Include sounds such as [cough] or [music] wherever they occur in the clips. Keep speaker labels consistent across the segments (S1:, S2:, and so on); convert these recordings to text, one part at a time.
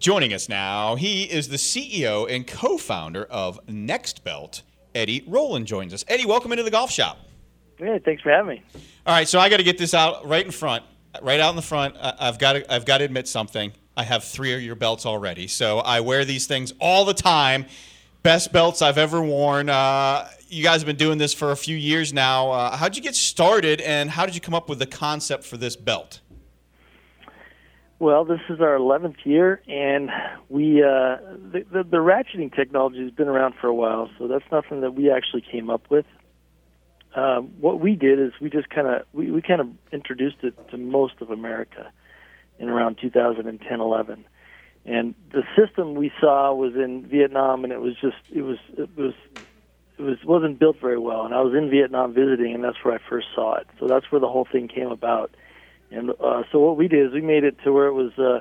S1: Joining us now, he is the CEO and co-founder of Nexbelt. Eddie Rowland joins us. Eddie, welcome into the golf shop.
S2: Hey, thanks for having me.
S1: All right, so I got to get this out right in front, right out in the front. I've got to, I've got to admit something. I have three of your belts already, so I wear these things all the time. Best belts I've ever worn. Uh, you guys have been doing this for a few years now. Uh, how'd you get started, and how did you come up with the concept for this belt?
S2: Well, this is our 11th year, and we uh, the, the, the ratcheting technology has been around for a while, so that's nothing that we actually came up with. Um, what we did is we just kind of we, we kind of introduced it to most of America in around 2010, 11, and the system we saw was in Vietnam, and it was just it was it was it was wasn't built very well. And I was in Vietnam visiting, and that's where I first saw it. So that's where the whole thing came about and uh, so what we did is we made it to where it was uh,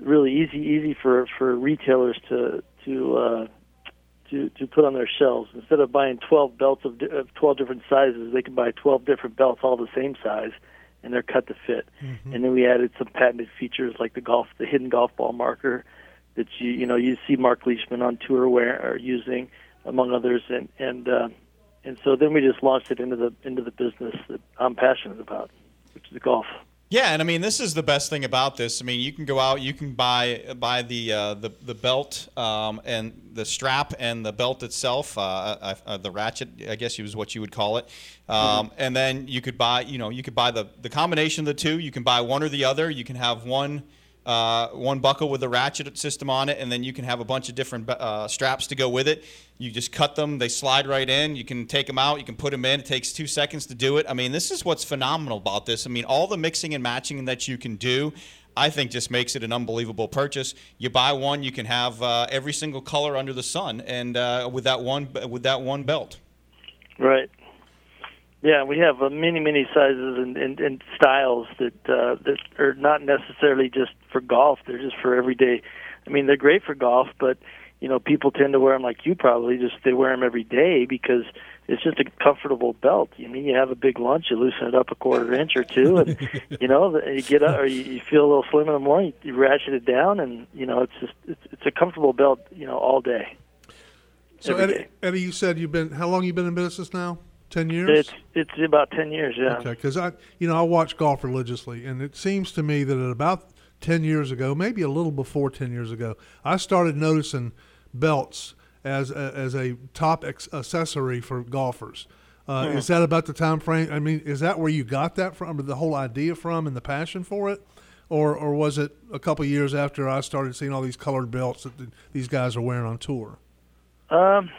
S2: really easy easy for for retailers to to uh, to to put on their shelves. Instead of buying 12 belts of, of 12 different sizes, they could buy 12 different belts all the same size, and they're cut to fit. Mm-hmm. And then we added some patented features like the golf the hidden golf ball marker that you you know you see Mark Leishman on tour wear or using among others and and uh, and so then we just launched it into the into the business that I'm passionate about, which is golf.
S1: Yeah, and I mean this is the best thing about this. I mean you can go out, you can buy buy the uh, the the belt um, and the strap and the belt itself, uh, uh, uh the ratchet, I guess is what you would call it. Um, mm-hmm. And then you could buy, you know, you could buy the the combination of the two. You can buy one or the other. You can have one uh, one buckle with a ratchet system on it, and then you can have a bunch of different uh, straps to go with it. You just cut them; they slide right in. You can take them out, you can put them in. It takes two seconds to do it. I mean, this is what's phenomenal about this. I mean, all the mixing and matching that you can do. I think just makes it an unbelievable purchase. You buy one, you can have uh, every single color under the sun, and uh, with that one with that one belt.
S2: Right. Yeah, we have uh, many, many sizes and, and, and styles that uh, that are not necessarily just for golf. They're just for everyday. I mean, they're great for golf, but you know, people tend to wear them like you probably just they wear them every day because it's just a comfortable belt. I mean, you have a big lunch, you loosen it up a quarter inch or two, and [laughs] you know, you get up or you, you feel a little slim in the morning, you ratchet it down, and you know, it's just it's, it's a comfortable belt, you know, all day.
S3: So Eddie, Eddie, you said you've been how long you been in business now? Ten years.
S2: It's it's about ten years, yeah.
S3: Okay, because I you know I watch golf religiously, and it seems to me that at about ten years ago, maybe a little before ten years ago, I started noticing belts as a, as a top ex- accessory for golfers. Uh, mm. Is that about the time frame? I mean, is that where you got that from, or the whole idea from, and the passion for it, or or was it a couple years after I started seeing all these colored belts that the, these guys are wearing on tour?
S2: Um,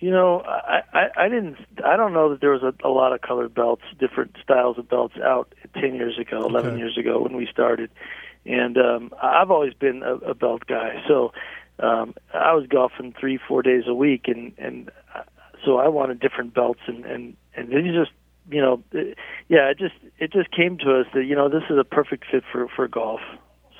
S2: you know, I, I I didn't I don't know that there was a, a lot of colored belts, different styles of belts out ten years ago, eleven okay. years ago when we started, and um, I've always been a, a belt guy. So um, I was golfing three four days a week, and and uh, so I wanted different belts, and and and it just you know, it, yeah, it just it just came to us that you know this is a perfect fit for for golf.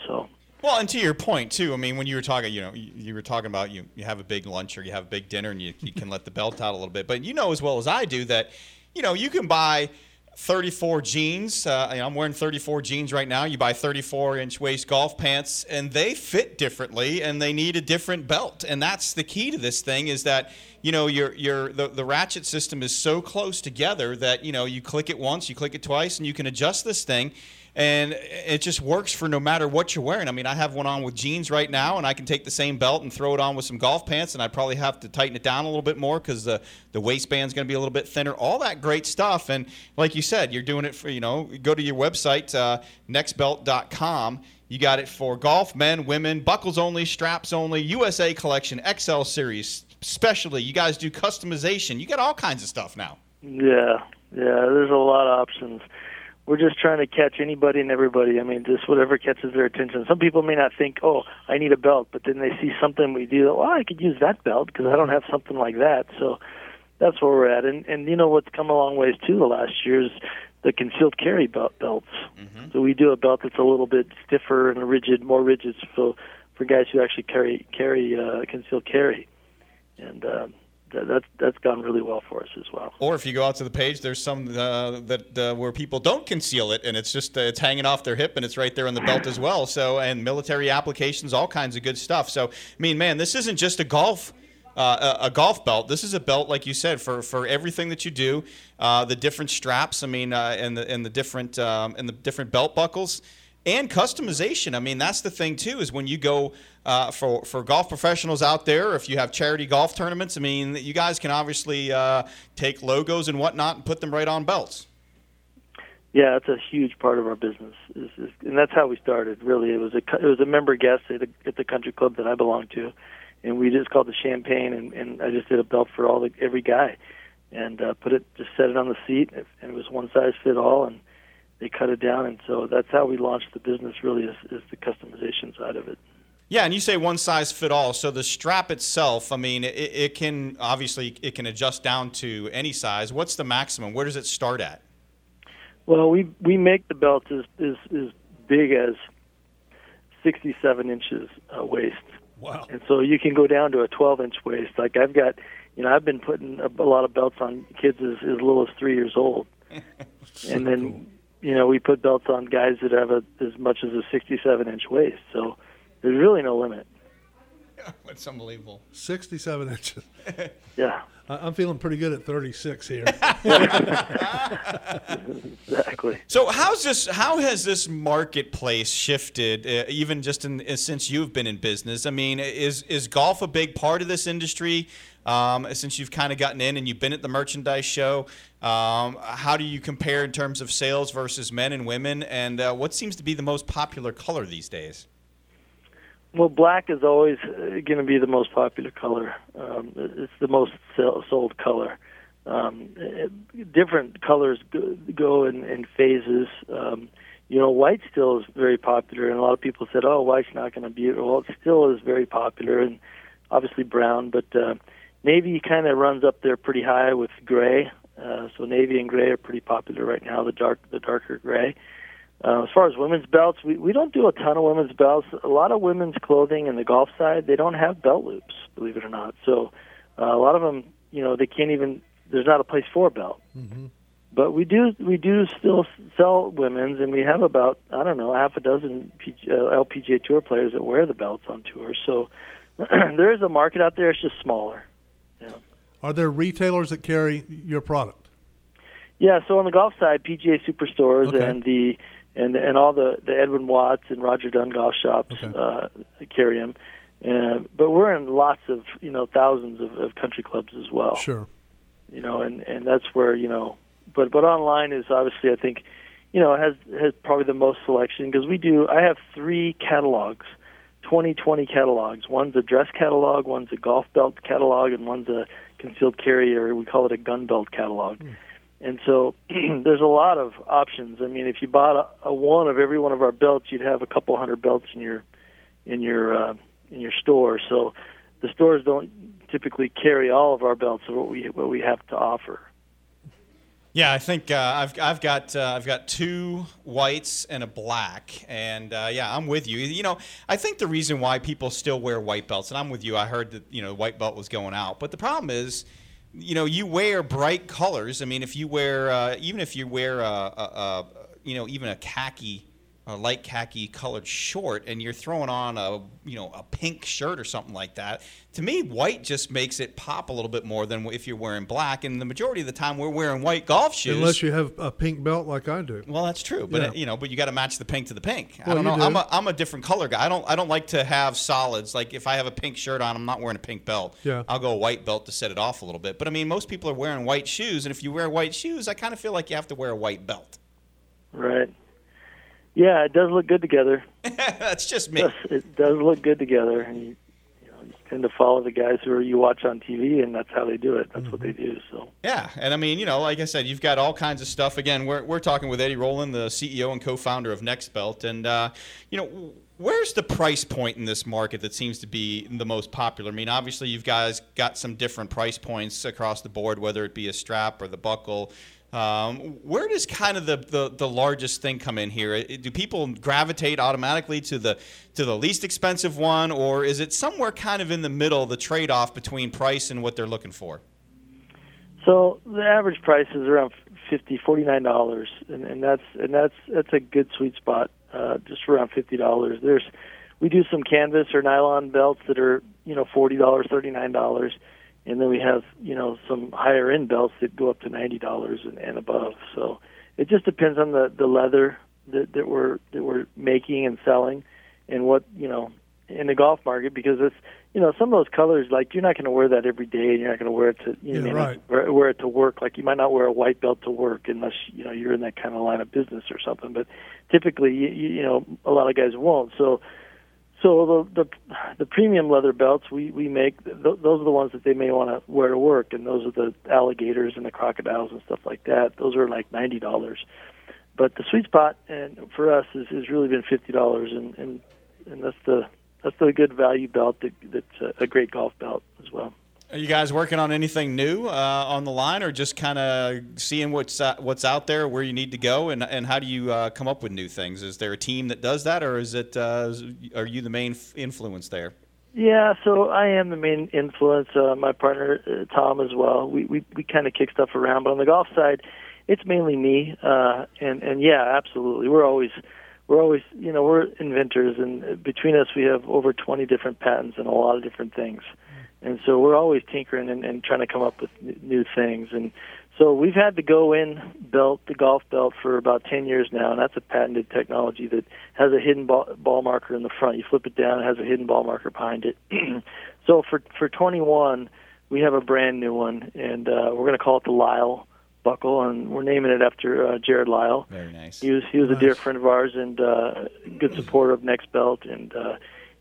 S2: So.
S1: Well, and to your point too, I mean, when you were talking, you know, you, you, were talking about you you have a big lunch or you have a big dinner and you, you can let the belt out a little bit, but you know as well as I do that, you know, you can buy 34 jeans. Uh, I'm wearing 34 jeans right now. You buy 34 inch waist golf pants, and they fit differently, and they need a different belt. And that's the key to this thing is that you know your your the, the ratchet system is so close together that you know you click it once, you click it twice, and you can adjust this thing and it just works for no matter what you're wearing. I mean, I have one on with jeans right now, and I can take the same belt and throw it on with some golf pants, and I probably have to tighten it down a little bit more because the the waistband's going to be a little bit thinner. All that great stuff, and like you said, you're doing it for you know, go to your website uh, nexbelt.com. You got it for golf, men, women, buckles only, straps only, USA collection, XL series, specialty. You guys do customization. You got all kinds of stuff now.
S2: Yeah, yeah. There's a lot of options we're just trying to catch anybody and everybody. I mean, just whatever catches their attention. Some people may not think, "Oh, I need a belt," but then they see something we do. Well, I could use that belt because I don't have something like that. So that's where we're at. And and you know what's come a long ways too. The last years, the concealed carry belt belts. Mm-hmm. So we do a belt that's a little bit stiffer and rigid, more rigid, so for guys who actually carry carry uh, concealed carry. And uh, that, that's that's gone really well for us as well.
S1: Or if you go out to the page, there's some uh, that uh, where people don't conceal it, and it's just uh, it's hanging off their hip, and it's right there on the belt as well. So and military applications, all kinds of good stuff. So I mean, man, this isn't just a golf. Uh, a, a, golf belt. This is a belt, like you said, for, for everything that you do. Uh, the different straps, I mean, uh, and the and the different um, and the different belt buckles and customization. I mean, that's the thing too. Is when you go uh, for for golf professionals out there, if you have charity golf tournaments, I mean, you guys can obviously uh, take logos and whatnot and put them right on belts.
S2: Yeah, that's a huge part of our business, is, is, and that's how we started. Really, it was a it was a member guest at, a, at the country club that I belong to, and we just called the champagne, and, and I just did a belt for all the every guy, and uh, put it just set it on the seat, and it was one size fit all, and they cut it down, and so that's how we launched the business. Really, is, is the customization side of it.
S1: Yeah, and you say one size fit all. So the strap itself, I mean, it, it, can obviously it can adjust down to any size. What's the maximum? Where does it start at?
S2: Well, we we make the belts as as, as big as 67 inches uh, waist.
S3: Wow!
S2: And so you can go down to a 12 inch waist. Like I've got, you know, I've been putting a, a lot of belts on kids as, as little as three years old,
S3: so [laughs]
S2: and then. You know, we put belts on guys that have a, as much as a 67 inch waist. So, there's really no limit. [laughs]
S1: That's unbelievable.
S3: 67 inches. [laughs]
S2: Yeah.
S3: I'm feeling pretty good at 36 here. [laughs]
S2: exactly.
S1: So how's this? How has this marketplace shifted, uh, even just in, uh, since you've been in business? I mean, is is golf a big part of this industry? Um, since you've kind of gotten in and you've been at the merchandise show, um, how do you compare in terms of sales versus men and women? And uh, what seems to be the most popular color these days?
S2: Well, black is always uh, going to be the most popular color. Um, it's the most sold color. Um, different colors go in, in phases. Um, you know, white still is very popular, and a lot of people said, "Oh, white's not going to be." Well, it still is very popular, and obviously brown, but uh, navy kind of runs up there pretty high with gray. Uh, so navy and gray are pretty popular right now. The dark, the darker gray. Uh, as far as women's belts, we, we don't do a ton of women's belts. A lot of women's clothing in the golf side, they don't have belt loops, believe it or not. So uh, a lot of them, you know, they can't even. There's not a place for a belt.
S3: Mm-hmm.
S2: But we do we do still sell women's, and we have about I don't know half a dozen PG, uh, LPGA Tour players that wear the belts on tour. So [clears throat] there is a market out there. It's just smaller. Yeah.
S3: Are there retailers that carry your product?
S2: Yeah. So on the golf side, PGA Superstores
S3: Okay.
S2: and the and and all the the Edwin Watts and Roger Dunn golf shops
S3: Okay.
S2: uh, carry them. Uh, but we're in lots of you know thousands of, of country clubs as well.
S3: Sure.
S2: You know, and and that's where you know, but but online is obviously I think, you know, has has probably the most selection because we do. I have three catalogs, 2020 catalogs. One's a dress catalog, one's a golf belt catalog, and one's a concealed carry or we call it a gun belt catalog. And so [clears throat] there's a lot of options. I mean, if you bought a, a one of every one of our belts, you'd have a couple hundred belts in your in your uh, in your store. So the stores don't typically carry all of our belts of what we what we have to offer.
S1: Yeah, I think uh, I've I've got uh, I've got two whites and a black, and uh, yeah, I'm with you. You know, I think the reason why people still wear white belts, and I'm with you. I heard that you know white belt was going out, but the problem is, you know, you wear bright colors. I mean, if you wear uh, even if you wear a, a, a you know even a khaki. A light khaki colored short, and you're throwing on a you know a pink shirt or something like that. To me, white just makes it pop a little bit more than if you're wearing black. And the majority of the time, we're wearing white golf shoes.
S3: Unless you have a pink belt like I do.
S1: Well, that's true, but
S3: Yeah.
S1: you know, but you got to match the pink to the pink. I don't know.
S3: do.
S1: I'm a I'm a different color guy. I don't I don't like to have solids. Like if I have a pink shirt on, I'm not wearing a pink belt.
S3: Yeah.
S1: I'll go a white belt to set it off a little bit. But I mean, most people are wearing white shoes, and if you wear white shoes, I kind of feel like you have to wear a white belt.
S2: Right. Yeah, it does look good together. [laughs]
S1: that's just me.
S2: It does look good together, and you, you know, you tend to follow the guys who are, you watch on TV, and that's how they do it. That's what they do. So.
S1: Yeah, and I mean, you know, like I said, you've got all kinds of stuff. Again, we're, we're talking with Eddie Rowland, the CEO and co-founder of Nexbelt, and uh, you know, where's the price point in this market that seems to be the most popular? I mean, obviously, you've guys got some different price points across the board, whether it be a strap or the buckle. Um, where does kind of the, the, the largest thing come in here? Do people gravitate automatically to the to the least expensive one, or is it somewhere kind of in the middle, the trade off between price and what they're looking for?
S2: So the average price is around fifty, forty nine dollars, and, and that's and that's that's a good sweet spot, uh, just around fifty dollars. There's we do some canvas or nylon belts that are you know forty dollars, thirty nine dollars and then we have you know some higher end belts that go up to ninety dollars and, and above. So it just depends on the the leather that, that we're that we're making and selling, and what you know in the golf market because it's you know some of those colors like you're not going to wear that every day and you're not going to wear it to you
S3: yeah,
S2: know
S3: right.
S2: wear, wear it to work like you might not wear a white belt to work unless you know you're in that kind of line of business or something but typically you, you know a lot of guys won't so so the the, the premium leather belts we we make th- those are the ones that they may want to wear to work, and those are the alligators and the crocodiles and stuff like that. Those are like ninety dollars. But the sweet spot and for us is has really been fifty dollars, and and and that's the that's the good value belt that that's a great golf belt as well.
S1: Are you guys working on anything new uh, on the line, or just kind of seeing what's uh, what's out there, where you need to go, and and how do you uh, come up with new things? Is there a team that does that, or is it uh, are you the main influence there?
S2: Yeah, so I am the main influence. Uh, my partner uh, Tom as well. We we we kind of kick stuff around, but on the golf side, it's mainly me. and and yeah, absolutely, we're always we're always you know we're inventors, and between us we have over 20 different patents and a lot of different things and so we're always tinkering and, and trying to come up with new things. And so we've had the go in belt the golf belt for about 10 years now and that's a patented technology that has a hidden ball, ball marker in the front. You flip it down it has a hidden ball marker behind it. [clears throat] So for for 21 we have a brand new one and uh we're going to call it the Lyle buckle and we're naming it after uh, Jarrod Lyle.
S1: Very nice.
S2: He was he was
S3: nice.
S2: a dear friend of ours and uh good supporter of Nexbelt and uh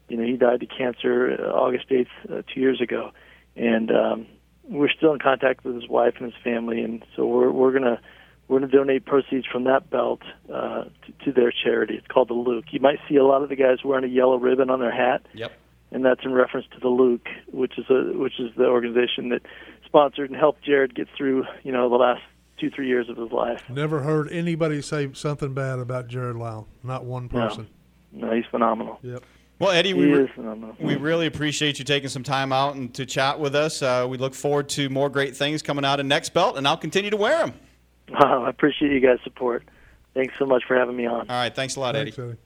S2: you know, he died of cancer uh, August 8th, uh, two years ago, and um, we're still in contact with his wife and his family, and so we're we're gonna we're gonna donate proceeds from that belt uh, to, to their charity. It's called the Luke. You might see a lot of the guys wearing a yellow ribbon on their hat.
S1: Yep.
S2: And that's in reference to the Luke, which is a which is the organization that sponsored and helped Jarrod get through, you know, the last two three years of his life.
S3: Never heard anybody say something bad about Jarrod Lyle. Not one person.
S2: No, no he's phenomenal.
S3: Yep.
S1: Well, Eddie, we,
S2: re-
S1: we really appreciate you taking some time out and to chat with us. Uh, we look forward to more great things coming out of Nexbelt, and I'll continue to wear them.
S2: Wow, I appreciate you guys' support. Thanks so much for having me on.
S1: All right, thanks a lot,
S3: Thanks,
S1: Eddie.
S3: Eddie.